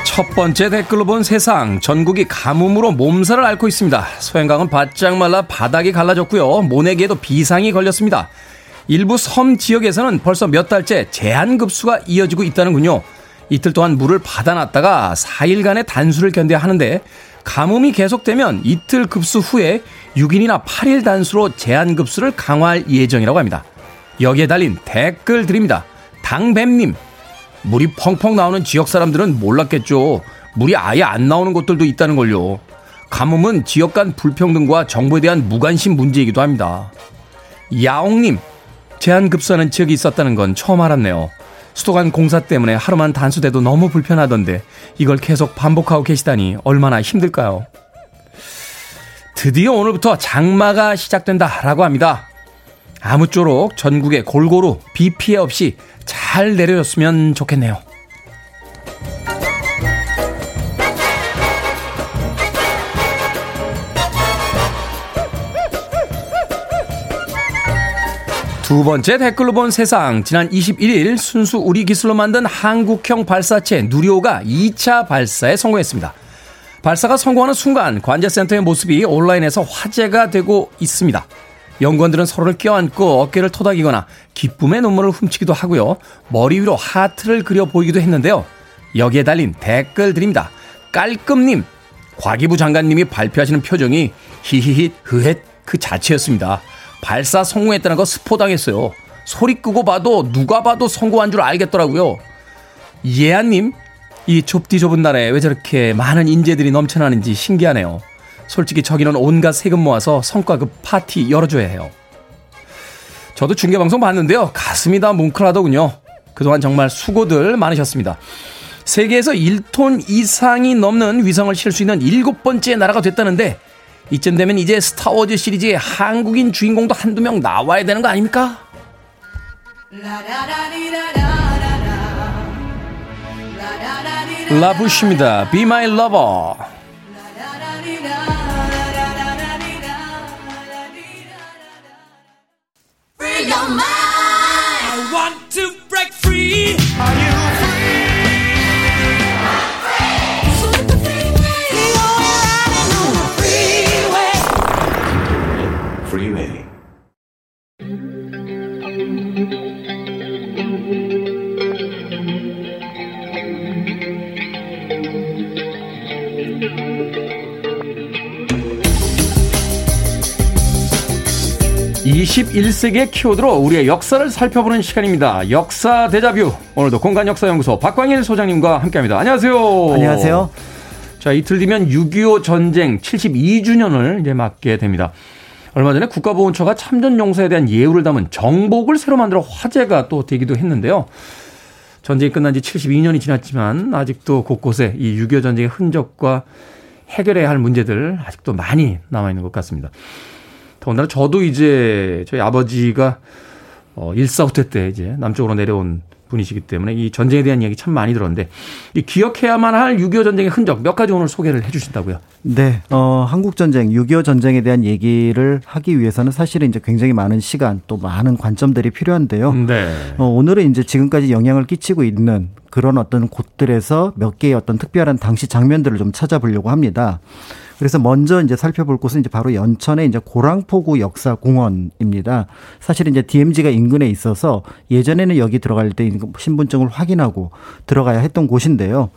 첫 번째 댓글로 본 세상 전국이 가뭄으로 몸살을 앓고 있습니다. 소행강은 바짝 말라 바닥이 갈라졌고요. 모내기에도 비상이 걸렸습니다. 일부 섬 지역에서는 벌써 몇 달째 제한 급수가 이어지고 있다는군요. 이틀 동안 물을 받아놨다가 4일간의 단수를 견뎌야 하는데 가뭄이 계속되면 이틀 급수 후에 6일이나 8일 단수로 제한 급수를 강화할 예정이라고 합니다. 여기에 달린 댓글 드립니다. 당뱀님, 물이 펑펑 나오는 지역 사람들은 몰랐겠죠. 물이 아예 안 나오는 곳들도 있다는 걸요. 가뭄은 지역 간 불평등과 정부에 대한 무관심 문제이기도 합니다. 야옹님, 제한급수하는 지역이 있었다는 건 처음 알았네요. 수도관 공사 때문에 하루만 단수돼도 너무 불편하던데 이걸 계속 반복하고 계시다니 얼마나 힘들까요? 드디어 오늘부터 장마가 시작된다라고 합니다. 아무쪼록 전국에 골고루 비 피해 없이 잘 내려졌으면 좋겠네요. 두 번째 댓글로 본 세상. 지난 21일 순수 우리 기술로 만든 한국형 발사체 누리호가 2차 발사에 성공했습니다. 발사가 성공하는 순간 관제센터의 모습이 온라인에서 화제가 되고 있습니다. 연구원들은 서로를 껴안고 어깨를 토닥이거나 기쁨의 눈물을 훔치기도 하고요. 머리 위로 하트를 그려 보이기도 했는데요. 여기에 달린 댓글들입니다. 깔끔님, 과기부 장관님이 발표하시는 표정이 히히히 흐헷 그 자체였습니다. 발사 성공했다는 거 스포당했어요. 소리 끄고 봐도 누가 봐도 성공한 줄 알겠더라고요. 예안님, 이 좁디 좁은 날에 왜 저렇게 많은 인재들이 넘쳐나는지 신기하네요. 솔직히 저기는 온갖 세금 모아서 성과급 파티 열어줘야 해요. 저도 중계방송 봤는데요. 가슴이 다 뭉클하더군요. 그동안 정말 수고들 많으셨습니다. 세계에서 1톤 이상이 넘는 위성을 실 수 있는 일곱 번째 나라가 됐다는데 이쯤 되면 이제 스타워즈 시리즈의 한국인 주인공도 한두 명 나와야 되는 거 아닙니까? 라부쉬입니다. Be My Lover. Freeway. 21세기의 키워드로 우리의 역사를 살펴보는 시간입니다. 역사 대자뷰. 오늘도 공간역사연구소 박광일 소장님과 함께합니다. 안녕하세요. 안녕하세요. 자, 이틀 뒤면 6.25 전쟁 72주년을 이제 맞게 됩니다. 얼마 전에 국가보훈처가 참전용사에 대한 예우를 담은 정복을 새로 만들어 화제가 또 되기도 했는데요. 전쟁이 끝난 지 72년이 지났지만 아직도 곳곳에 이 6.25 전쟁의 흔적과 해결해야 할 문제들 아직도 많이 남아있는 것 같습니다. 더군다나 저도 이제 저희 아버지가 어, 1사후퇴 때 이제 남쪽으로 내려온 분이시기 때문에 이 전쟁에 대한 이야기 참 많이 들었는데 이 기억해야만 할 6.25 전쟁의 흔적 몇 가지 오늘 소개를 해 주신다고요. 네. 어, 한국 전쟁, 6.25 전쟁에 대한 얘기를 하기 위해서는 사실은 이제 굉장히 많은 시간 또 많은 관점들이 필요한데요. 네. 어, 오늘은 이제 지금까지 영향을 끼치고 있는 그런 어떤 곳들에서 몇 개의 어떤 특별한 당시 장면들을 좀 찾아보려고 합니다. 그래서 먼저 이제 살펴볼 곳은 이제 바로 연천의 이제 고랑포구 역사공원입니다. 사실 이제 DMZ가 인근에 있어서 예전에는 여기 들어갈 때 신분증을 확인하고 들어가야 했던 곳인데요.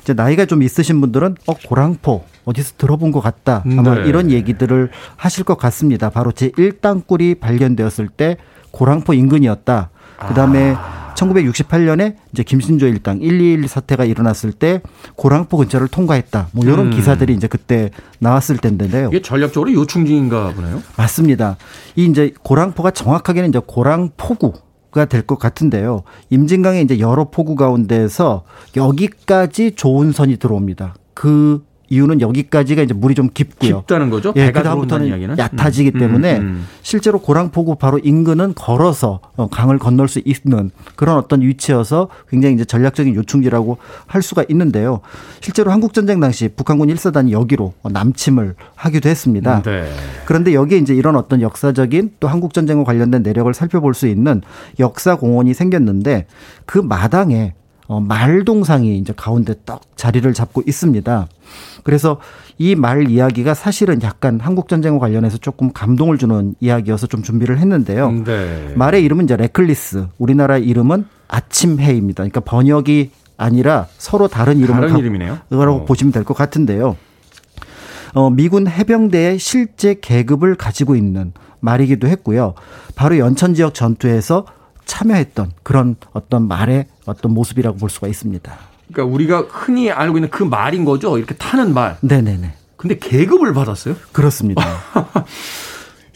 이제 나이가 좀 있으신 분들은 어 고랑포 어디서 들어본 것 같다 아마 네. 이런 얘기들을 하실 것 같습니다. 바로 제 1땅굴이 발견되었을 때 고랑포 인근이었다. 그다음에 아. 1968년에 이제 김신조 일당 121 사태가 일어났을 때 고랑포 근처를 통과했다. 뭐 이런 음. 기사들이 이제 그때 나왔을 텐데요. 이게 전략적으로 요충지인가 보네요. 맞습니다. 이 이제 고랑포가 정확하게는 이제 고랑포구 가 될 것 같은데요. 임진강의 이제 여러 포구 가운데서 여기까지 좋은 선이 들어옵니다. 그 이유는 여기까지가 이제 물이 좀 깊고요. 깊다는 거죠. 예, 배가 그 다음부터는 얕아지기 음, 때문에 음, 음. 실제로 고랑포구 바로 인근은 걸어서 어, 강을 건널 수 있는 그런 어떤 위치여서 굉장히 이제 전략적인 요충지라고 할 수가 있는데요. 실제로 한국 전쟁 당시 북한군 1사단이 여기로 어, 남침을 하기도 했습니다. 네. 그런데 여기에 이제 이런 어떤 역사적인 또 한국 전쟁과 관련된 내력을 살펴볼 수 있는 역사 공원이 생겼는데 그 마당에 어, 말동상이 이제 가운데 딱 자리를 잡고 있습니다. 그래서 이 말 이야기가 사실은 약간 한국 전쟁과 관련해서 조금 감동을 주는 이야기여서 좀 준비를 했는데요. 네. 말의 이름은 이제 레클리스. 우리나라 이름은 아침해입니다. 그러니까 번역이 아니라 서로 다른 이름을 다른 갖고 이름이네요. 라고 어. 보시면 될 것 같은데요. 어, 미군 해병대의 실제 계급을 가지고 있는 말이기도 했고요. 바로 연천 지역 전투에서 참여했던 그런 어떤 말의 어떤 모습이라고 볼 수가 있습니다. 그러니까 우리가 흔히 알고 있는 그 말인 거죠. 이렇게 타는 말. 네네네. 근데 계급을 받았어요? 그렇습니다.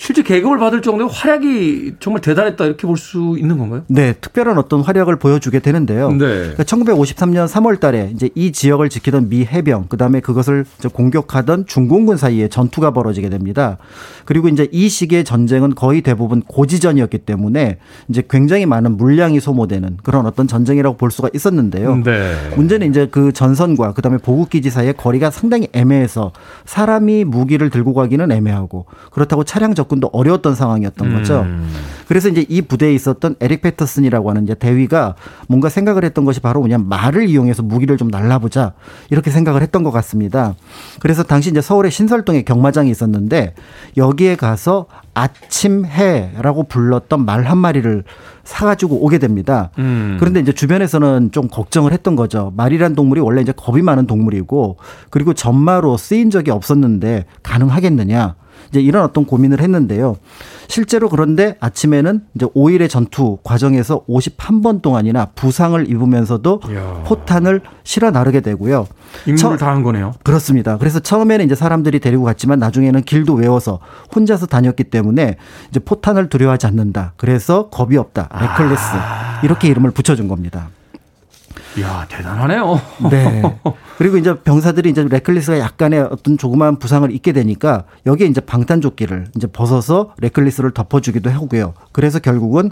실제 계급을 받을 정도의 활약이 정말 대단했다 이렇게 볼 수 있는 건가요? 네, 특별한 어떤 활약을 보여주게 되는데요. 네. 그러니까 1953년 3월달에 이제 이 지역을 지키던 미 해병, 그 다음에 그것을 공격하던 중공군 사이에 전투가 벌어지게 됩니다. 그리고 이제 이 시기의 전쟁은 거의 대부분 고지전이었기 때문에 이제 굉장히 많은 물량이 소모되는 그런 어떤 전쟁이라고 볼 수가 있었는데요. 네. 문제는 이제 그 전선과 그 다음에 보급기지 사이의 거리가 상당히 애매해서 사람이 무기를 들고 가기는 애매하고 그렇다고 차량 적 접근도 어려웠던 상황이었던 거죠. 음. 그래서 이제 이 부대에 있었던 에릭 패터슨이라고 하는 이제 대위가 뭔가 생각을 했던 것이 바로 그냥 말을 이용해서 무기를 좀 날라보자 이렇게 생각을 했던 것 같습니다. 그래서 당시 이제 서울의 신설동에 경마장이 있었는데 여기에 가서 아침해라고 불렀던 말 한 마리를 사가지고 오게 됩니다. 음. 그런데 이제 주변에서는 좀 걱정을 했던 거죠. 말이란 동물이 원래 이제 겁이 많은 동물이고 그리고 전마로 쓰인 적이 없었는데 가능하겠느냐. 이제 이런 어떤 고민을 했는데요. 실제로 그런데 아침에는 이제 5일의 전투 과정에서 51번 동안이나 부상을 입으면서도 이야. 포탄을 실어 나르게 되고요. 임무를 다 한 거네요. 그렇습니다. 그래서 처음에는 이제 사람들이 데리고 갔지만 나중에는 길도 외워서 혼자서 다녔기 때문에 이제 포탄을 두려워하지 않는다. 그래서 겁이 없다. 레클리스. 아. 이렇게 이름을 붙여준 겁니다. 이야, 대단하네요. 네. 그리고 이제 병사들이 이제 레클리스가 약간의 어떤 조그마한 부상을 입게 되니까 여기에 이제 방탄조끼를 이제 벗어서 레클리스를 덮어주기도 하고요. 그래서 결국은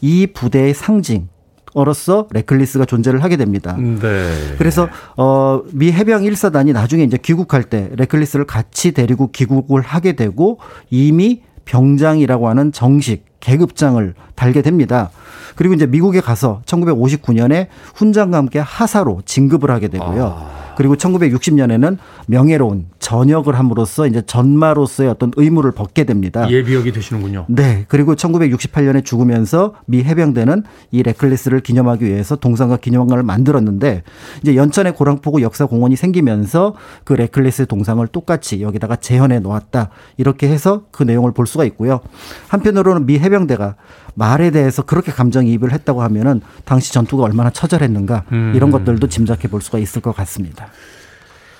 이 부대의 상징, 어로서 레클리스가 존재를 하게 됩니다. 네. 그래서 어 미 해병 1사단이 나중에 이제 귀국할 때 레클리스를 같이 데리고 귀국을 하게 되고 이미 병장이라고 하는 정식 계급장을 달게 됩니다. 그리고 이제 미국에 가서 1959년에 훈장과 함께 하사로 진급을 하게 되고요. 아. 그리고 1960년에는 명예로운 전역을 함으로써 이제 전마로서의 어떤 의무를 벗게 됩니다. 예비역이 되시는군요. 네. 그리고 1968년에 죽으면서 미 해병대는 이 레클리스를 기념하기 위해서 동상과 기념관을 만들었는데 이제 연천의 고랑포구 역사공원이 생기면서 그 레클리스 동상을 똑같이 여기다가 재현해 놓았다. 이렇게 해서 그 내용을 볼 수가 있고요. 한편으로는 미 해병대가 말에 대해서 그렇게 감정이입을 했다고 하면은 당시 전투가 얼마나 처절했는가 음. 이런 것들도 짐작해 볼 수가 있을 것 같습니다.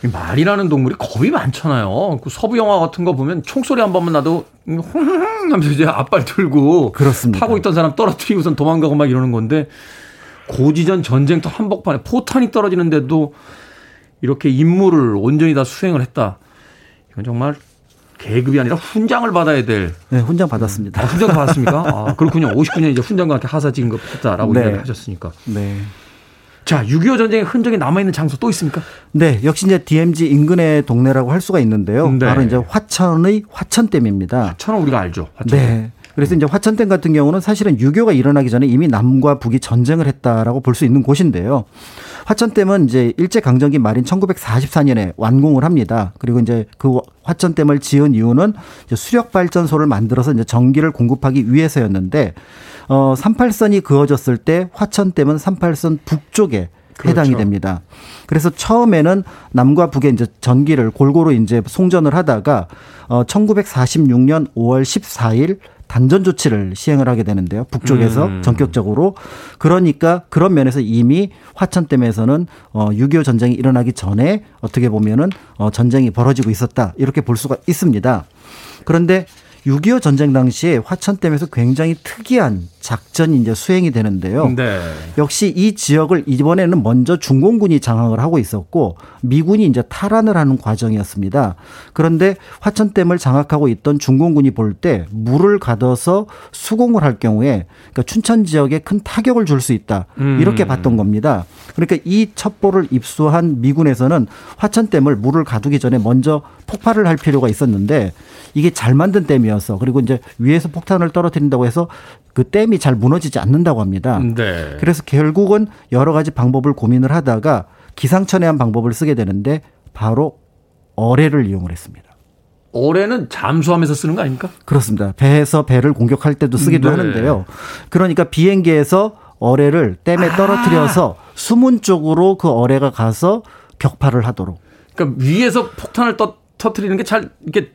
말이라는 동물이 겁이 많잖아요. 그 서부 영화 같은 거 보면 총소리 한 번만 나도 흥흥 하면서 이제 앞발 들고 그렇습니다. 타고 있던 사람 떨어뜨리고선 도망가고 막 이러는 건데 고지전 전쟁터 한복판에 포탄이 떨어지는데도 이렇게 임무를 온전히 다 수행을 했다. 이건 정말 계급이 아니라 훈장을 받아야 될. 네, 훈장 받았습니다. 아, 훈장 받았습니까? 아, 그렇군요. 59년 이제 훈장과 함께 하사 진급했다라고 네. 이야기를 하셨으니까. 네. 자, 6.25 전쟁의 흔적이 남아있는 장소 또 있습니까? 네, 역시 이제 DMZ 인근의 동네라고 할 수가 있는데요. 네. 바로 이제 화천의 화천댐입니다. 화천은 우리가 알죠. 화천. 네. 그래서 이제 화천댐 같은 경우는 사실은 유교가 일어나기 전에 이미 남과 북이 전쟁을 했다라고 볼 수 있는 곳인데요. 화천댐은 이제 일제 강점기 말인 1944년에 완공을 합니다. 그리고 이제 그 화천댐을 지은 이유는 수력 발전소를 만들어서 이제 전기를 공급하기 위해서였는데 어 38선이 그어졌을 때 화천댐은 38선 북쪽에 해당이 그렇죠. 됩니다. 그래서 처음에는 남과 북의 이제 전기를 골고루 이제 송전을 하다가 어 1946년 5월 14일 단전 조치를 시행을 하게 되는데요. 북쪽에서 음. 전격적으로. 그러니까 그런 면에서 이미 화천댐에서는 어6.25 전쟁이 일어나기 전에 어떻게 보면은 어 전쟁이 벌어지고 있었다. 이렇게 볼 수가 있습니다. 그런데 6.25 전쟁 당시에 화천댐에서 굉장히 특이한 작전이 이제 수행이 되는데요. 네. 역시 이 지역을 이번에는 먼저 중공군이 장악을 하고 있었고 미군이 이제 탈환을 하는 과정이었습니다. 그런데 화천댐을 장악하고 있던 중공군이 볼 때 물을 가둬서 수공을 할 경우에 그러니까 춘천 지역에 큰 타격을 줄 수 있다. 이렇게 음. 봤던 겁니다. 그러니까 이 첩보를 입수한 미군에서는 화천댐을 물을 가두기 전에 먼저 폭발을 할 필요가 있었는데 이게 잘 만든 댐이 어서 그리고 이제 위에서 폭탄을 떨어뜨린다고 해서 그 댐이 잘 무너지지 않는다고 합니다. 네. 그래서 결국은 여러 가지 방법을 고민을 하다가 기상천외한 방법을 쓰게 되는데 바로 어뢰를 이용을 했습니다. 어뢰는 잠수하면서 쓰는 거 아닙니까? 그렇습니다. 배에서 배를 공격할 때도 쓰기도 네. 하는데요. 그러니까 비행기에서 어뢰를 댐에 아. 떨어뜨려서 아. 수문 쪽으로 그 어뢰가 가서 격파를 하도록. 그러니까 위에서 폭탄을 떠, 터트리는 게 잘 이렇게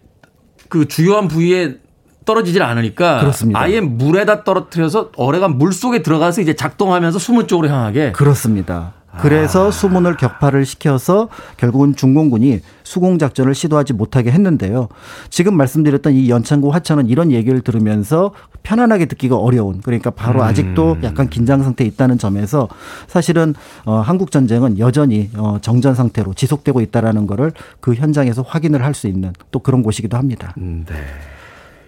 그 주요한 부위에 떨어지질 않으니까 그렇습니다. 아예 물에다 떨어뜨려서 어뢰가 물 속에 들어가서 이제 작동하면서 수문 쪽으로 향하게 그렇습니다. 그래서 아. 수문을 격파를 시켜서 결국은 중공군이 수공 작전을 시도하지 못하게 했는데요. 지금 말씀드렸던 이 연천구 화천은 이런 얘기를 들으면서 편안하게 듣기가 어려운 그러니까 바로 음. 아직도 약간 긴장 상태에 있다는 점에서 사실은 어 한국 전쟁은 여전히 어 정전 상태로 지속되고 있다라는 거를 그 현장에서 확인을 할 수 있는 또 그런 곳이기도 합니다. 음, 네.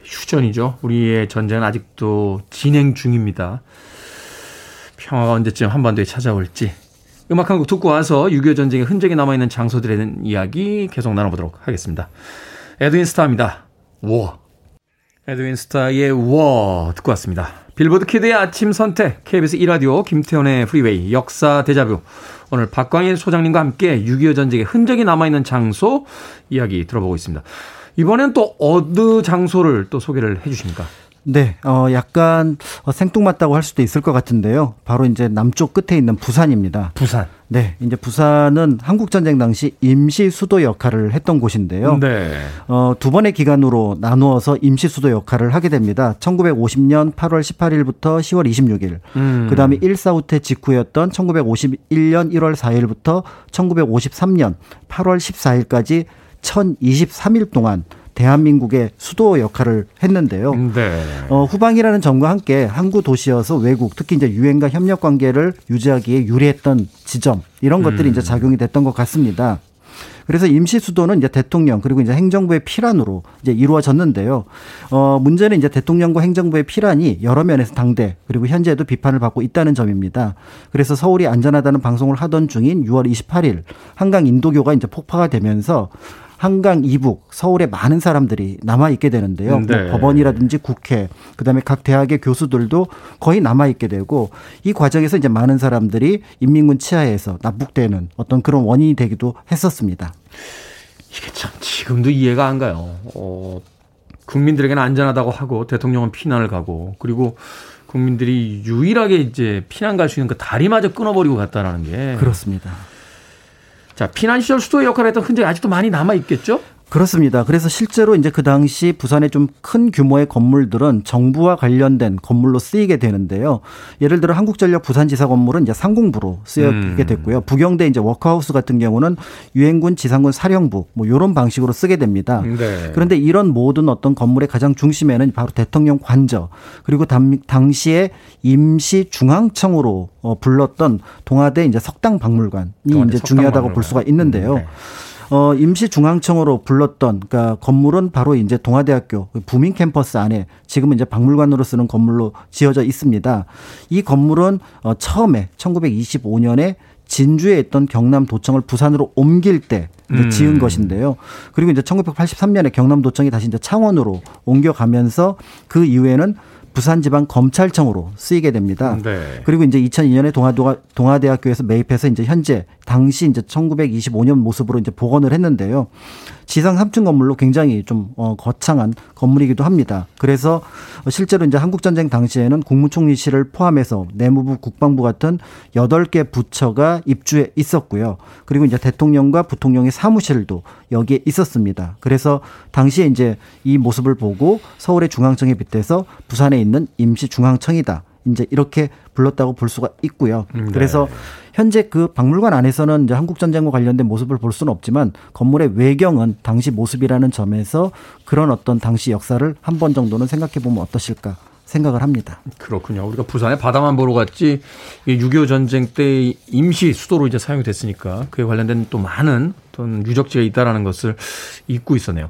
휴전이죠. 우리의 전쟁은 아직도 진행 중입니다. 평화가 언제쯤 한반도에 찾아올지 음악 한 곡 듣고 와서 6.25 전쟁의 흔적이 남아있는 장소들에 대한 이야기 계속 나눠보도록 하겠습니다. 에드윈 스타입니다. 워. 에드윈 스타의 워 듣고 왔습니다. 빌보드 키드의 아침 선택, KBS 1라디오, 김태현의 프리웨이, 역사 데자뷰. 오늘 박광일 소장님과 함께 6.25 전쟁의 흔적이 남아있는 장소 이야기 들어보고 있습니다. 이번엔 또 어느 장소를 또 소개를 해 주십니까? 네, 어, 약간 어, 생뚱맞다고 할 수도 있을 것 같은데요. 바로 이제 남쪽 끝에 있는 부산입니다. 부산. 네, 이제 부산은 한국 전쟁 당시 임시 수도 역할을 했던 곳인데요. 네. 어, 두 번의 기간으로 나누어서 임시 수도 역할을 하게 됩니다. 1950년 8월 18일부터 10월 26일. 음. 그 다음에 1사후퇴 직후였던 1951년 1월 4일부터 1953년 8월 14일까지 1023일 동안 대한민국의 수도 역할을 했는데요. 네. 어, 후방이라는 점과 함께 항구 도시여서 외국 특히 이제 유엔과 협력 관계를 유지하기에 유리했던 지점 이런 것들이 음. 이제 작용이 됐던 것 같습니다. 그래서 임시 수도는 이제 대통령 그리고 이제 행정부의 피란으로 이제 이루어졌는데요. 어, 문제는 이제 대통령과 행정부의 피란이 여러 면에서 당대 그리고 현재도 비판을 받고 있다는 점입니다. 그래서 서울이 안전하다는 방송을 하던 중인 6월 28일 한강 인도교가 이제 폭파가 되면서 한강 이북 서울에 많은 사람들이 남아 있게 되는데요. 네. 뭐 법원이라든지 국회 그다음에 각 대학의 교수들도 거의 남아 있게 되고 이 과정에서 이제 많은 사람들이 인민군 치하에서 납북되는 어떤 그런 원인이 되기도 했었습니다. 이게 참 지금도 이해가 안 가요. 어, 국민들에게는 안전하다고 하고 대통령은 피난을 가고 그리고 국민들이 유일하게 이제 피난 갈 수 있는 그 다리마저 끊어버리고 갔다라는 게 그렇습니다. 자, 피난 시절 수도의 역할을 했던 흔적이 아직도 많이 남아 있겠죠? 그렇습니다. 그래서 실제로 이제 그 당시 부산의 좀 큰 규모의 건물들은 정부와 관련된 건물로 쓰이게 되는데요. 예를 들어 한국전력 부산지사 건물은 이제 상공부로 쓰이게 음. 됐고요. 부경대 이제 워크하우스 같은 경우는 유엔군 지상군 사령부 뭐 이런 방식으로 쓰게 됩니다. 네. 그런데 이런 모든 어떤 건물의 가장 중심에는 바로 대통령 관저 그리고 당시에 임시 중앙청으로 어, 불렀던 동아대 이제 석당 박물관이 이제 중요하다고 박물관. 볼 수가 있는데요. 음, 네. 어, 임시중앙청으로 불렀던 그러니까 건물은 바로 이제 동아대학교 부민 캠퍼스 안에 지금은 이제 박물관으로 쓰는 건물로 지어져 있습니다. 이 건물은 어, 처음에 1925년에 진주에 있던 경남 도청을 부산으로 옮길 때 음. 지은 것인데요. 그리고 이제 1983년에 경남 도청이 다시 이제 창원으로 옮겨가면서 그 이후에는 부산지방검찰청으로 쓰이게 됩니다. 네. 그리고 이제 2002년에 동아도가 동아대학교에서 매입해서 이제 현재 당시 이제 1925년 모습으로 이제 복원을 했는데요. 지상 3층 건물로 굉장히 좀 어, 거창한 건물이기도 합니다. 그래서 실제로 이제 한국 전쟁 당시에는 국무총리실을 포함해서 내무부, 국방부 같은 8개 부처가 입주해 있었고요. 그리고 이제 대통령과 부통령의 사무실도 여기에 있었습니다. 그래서 당시에 이제 이 모습을 보고 서울의 중앙청에 빗대서 부산에 있는 임시중앙청이다. 이제 이렇게 불렀다고 볼 수가 있고요. 네. 그래서 현재 그 박물관 안에서는 이제 한국 전쟁과 관련된 모습을 볼 수는 없지만 건물의 외경은 당시 모습이라는 점에서 그런 어떤 당시 역사를 한 번 정도는 생각해 보면 어떠실까 생각을 합니다. 그렇군요. 우리가 부산에 바다만 보러 갔지 6.25 전쟁 때 임시 수도로 이제 사용이 됐으니까 그에 관련된 또 많은 어떤 유적지가 있다라는 것을 잊고 있었네요.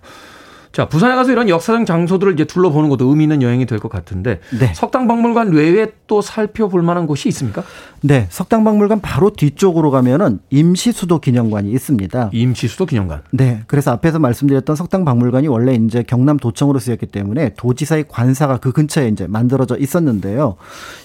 자, 부산에 가서 이런 역사적 장소들을 이제 둘러보는 것도 의미 있는 여행이 될 것 같은데 네. 석당박물관 외에 또 살펴볼 만한 곳이 있습니까? 네, 석당박물관 바로 뒤쪽으로 가면은 임시수도 기념관이 있습니다. 임시수도 기념관. 네, 그래서 앞에서 말씀드렸던 석당박물관이 원래 이제 경남 도청으로 쓰였기 때문에 도지사의 관사가 그 근처에 이제 만들어져 있었는데요.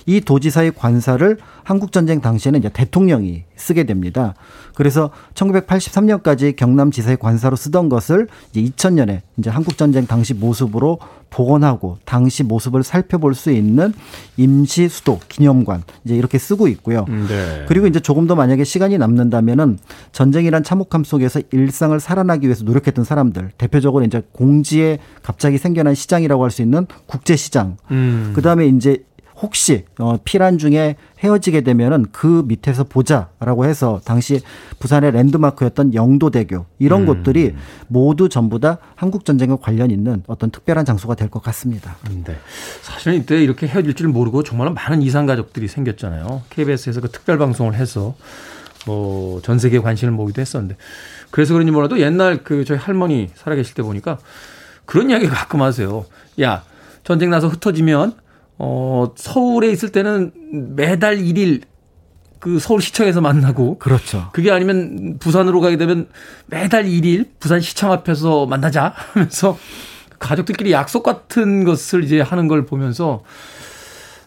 이 도지사의 관사를 한국 전쟁 당시에는 이제 대통령이 쓰게 됩니다. 그래서 1983년까지 경남지사의 관사로 쓰던 것을 이제 2000년에 이제 한국 전쟁 당시 모습으로 복원하고 당시 모습을 살펴볼 수 있는 임시 수도 기념관 이제 이렇게 쓰고 있고요. 음, 네. 그리고 이제 조금 더 만약에 시간이 남는다면은 전쟁이란 참혹함 속에서 일상을 살아나기 위해서 노력했던 사람들 대표적으로 이제 공지에 갑자기 생겨난 시장이라고 할 수 있는 국제 시장. 음. 그다음에 이제 혹시 어, 피란 중에 헤어지게 되면은 그 밑에서 보자라고 해서 당시 부산의 랜드마크였던 영도대교 이런 음. 곳들이 모두 전부 다 한국 전쟁과 관련 있는 어떤 특별한 장소가 될 것 같습니다. 네. 사실은 이때 이렇게 헤어질 줄 모르고 정말 많은 이상 가족들이 생겼잖아요. KBS에서 그 특별 방송을 해서 뭐 전 세계 관심을 모기도 했었는데 그래서 그런지 몰라도 옛날 그 저희 할머니 살아계실 때 보니까 그런 이야기 가끔 하세요. 야 전쟁 나서 흩어지면 어 서울에 있을 때는 매달 1일 그 서울시청에서 만나고 그렇죠. 그게 아니면 부산으로 가게 되면 매달 1일 부산시청 앞에서 만나자 하면서 가족들끼리 약속 같은 것을 이제 하는 걸 보면서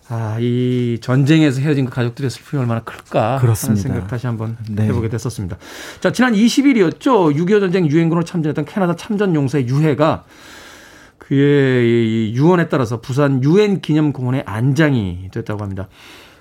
아, 이 전쟁에서 헤어진 그 가족들의 슬픔이 얼마나 클까 그렇습니다. 하는 생각 다시 한번 네. 해보게 됐었습니다. 자, 지난 20일이었죠. 6.25 전쟁 유엔군으로 참전했던 캐나다 참전 용사의 유해가 그의 유언에 따라서 부산 유엔 기념공원에 안장이 됐다고 합니다.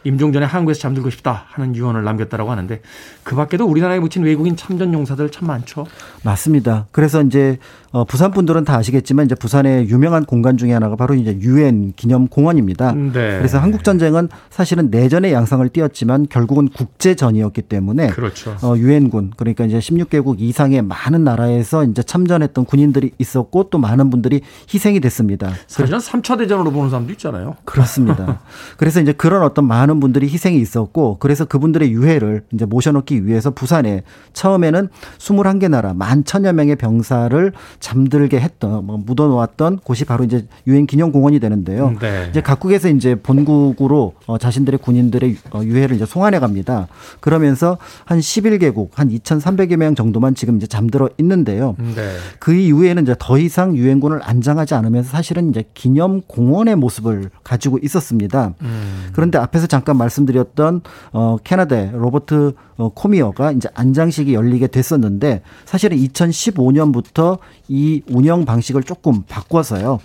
임종전에 한국에서 잠들고 싶다 하는 유언을 남겼다라고 하는데 그 밖에도 우리나라에 묻힌 외국인 참전 용사들 참 많죠. 맞습니다. 그래서 이제 어, 부산 분들은 다 아시겠지만 이제 부산의 유명한 공간 중에 하나가 바로 이제 유엔 기념 공원입니다. 네. 그래서 한국 전쟁은 사실은 내전의 양상을 띄었지만 결국은 국제전이었기 때문에 그렇죠. 어, 유엔군 그러니까 이제 16개국 이상의 많은 나라에서 이제 참전했던 군인들이 있었고 또 많은 분들이 희생이 됐습니다. 사실은 3차 대전으로 보는 사람도 있잖아요. 그렇습니다. 그래서 이제 그런 어떤 많은 분들이 희생이 있었고 그래서 그분들의 유해를 이제 모셔놓기 위해서 부산에 처음에는 21개 나라 만 천여 명의 병사를 잠들게 했던 뭐 묻어놓았던 곳이 바로 이제 유엔 기념공원이 되는데요. 네. 이제 각국에서 이제 본국으로 어, 자신들의 군인들의 어, 유해를 이제 송환해 갑니다. 그러면서 한 11개국 한 2,300여 명 정도만 지금 이제 잠들어 있는데요. 네. 그 이후에는 이제 더 이상 유엔군을 안장하지 않으면서 사실은 이제 기념공원의 모습을 가지고 있었습니다. 음. 그런데 앞에서 잠깐 말씀드렸던 어 캐나다의 로버트 어, 코미어가 이제 안장식이 열리게 됐었는데 사실은 2015년부터 이 운영 방식을 조금 바꿔서요.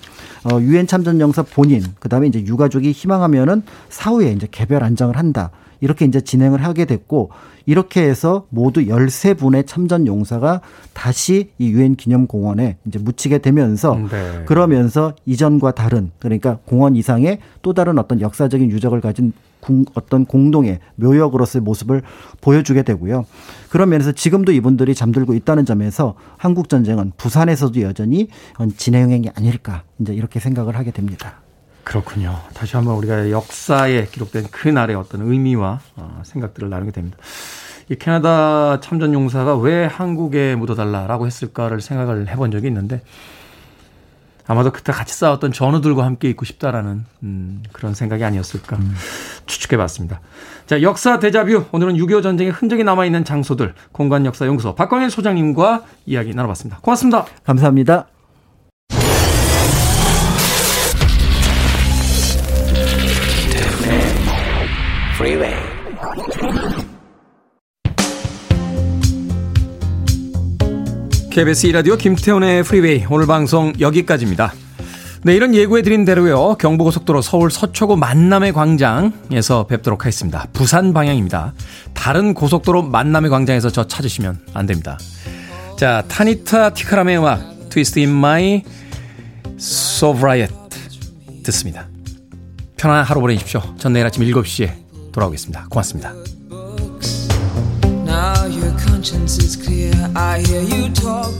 어, 유엔 참전용사 본인 그다음에 이제 유가족이 희망하면은 사후에 이제 개별 안장을 한다. 이렇게 이제 진행을 하게 됐고 이렇게 해서 모두 13분의 참전 용사가 다시 이 유엔 기념공원에 이제 묻히게 되면서 네. 그러면서 이전과 다른 그러니까 공원 이상의 또 다른 어떤 역사적인 유적을 가진 어떤 공동의 묘역으로서의 모습을 보여주게 되고요. 그런 면에서 지금도 이분들이 잠들고 있다는 점에서 한국 전쟁은 부산에서도 여전히 진행형이 아닐까 이제 이렇게 생각을 하게 됩니다. 그렇군요. 다시 한번 우리가 역사에 기록된 그날의 어떤 의미와 어, 생각들을 나누게 됩니다. 이 캐나다 참전 용사가 왜 한국에 묻어달라라고 했을까를 생각을 해본 적이 있는데 아마도 그때 같이 싸웠던 전우들과 함께 있고 싶다라는 음, 그런 생각이 아니었을까 음. 추측해봤습니다. 자 역사 대자뷰 오늘은 6.25 전쟁의 흔적이 남아있는 장소들 공간 역사 연구소 박광일 소장님과 이야기 나눠봤습니다. 고맙습니다. 감사합니다. KBS 이라디오 김태훈의 프리웨이 오늘 방송 여기까지입니다. 내일은 예고해 드린 대로요. 경부고속도로 서울 서초구 만남의 광장에서 뵙도록 하겠습니다. 부산 방향입니다. 다른 고속도로 만남의 광장에서 저 찾으시면 안 됩니다. 자, 타니타 티카람의 음악 Twist in My Sobriety 듣습니다. 편안한 하루 보내십시오. 전 내일 아침 7시에 돌아오겠습니다. 고맙습니다. Now your conscience is clear. I hear you talk.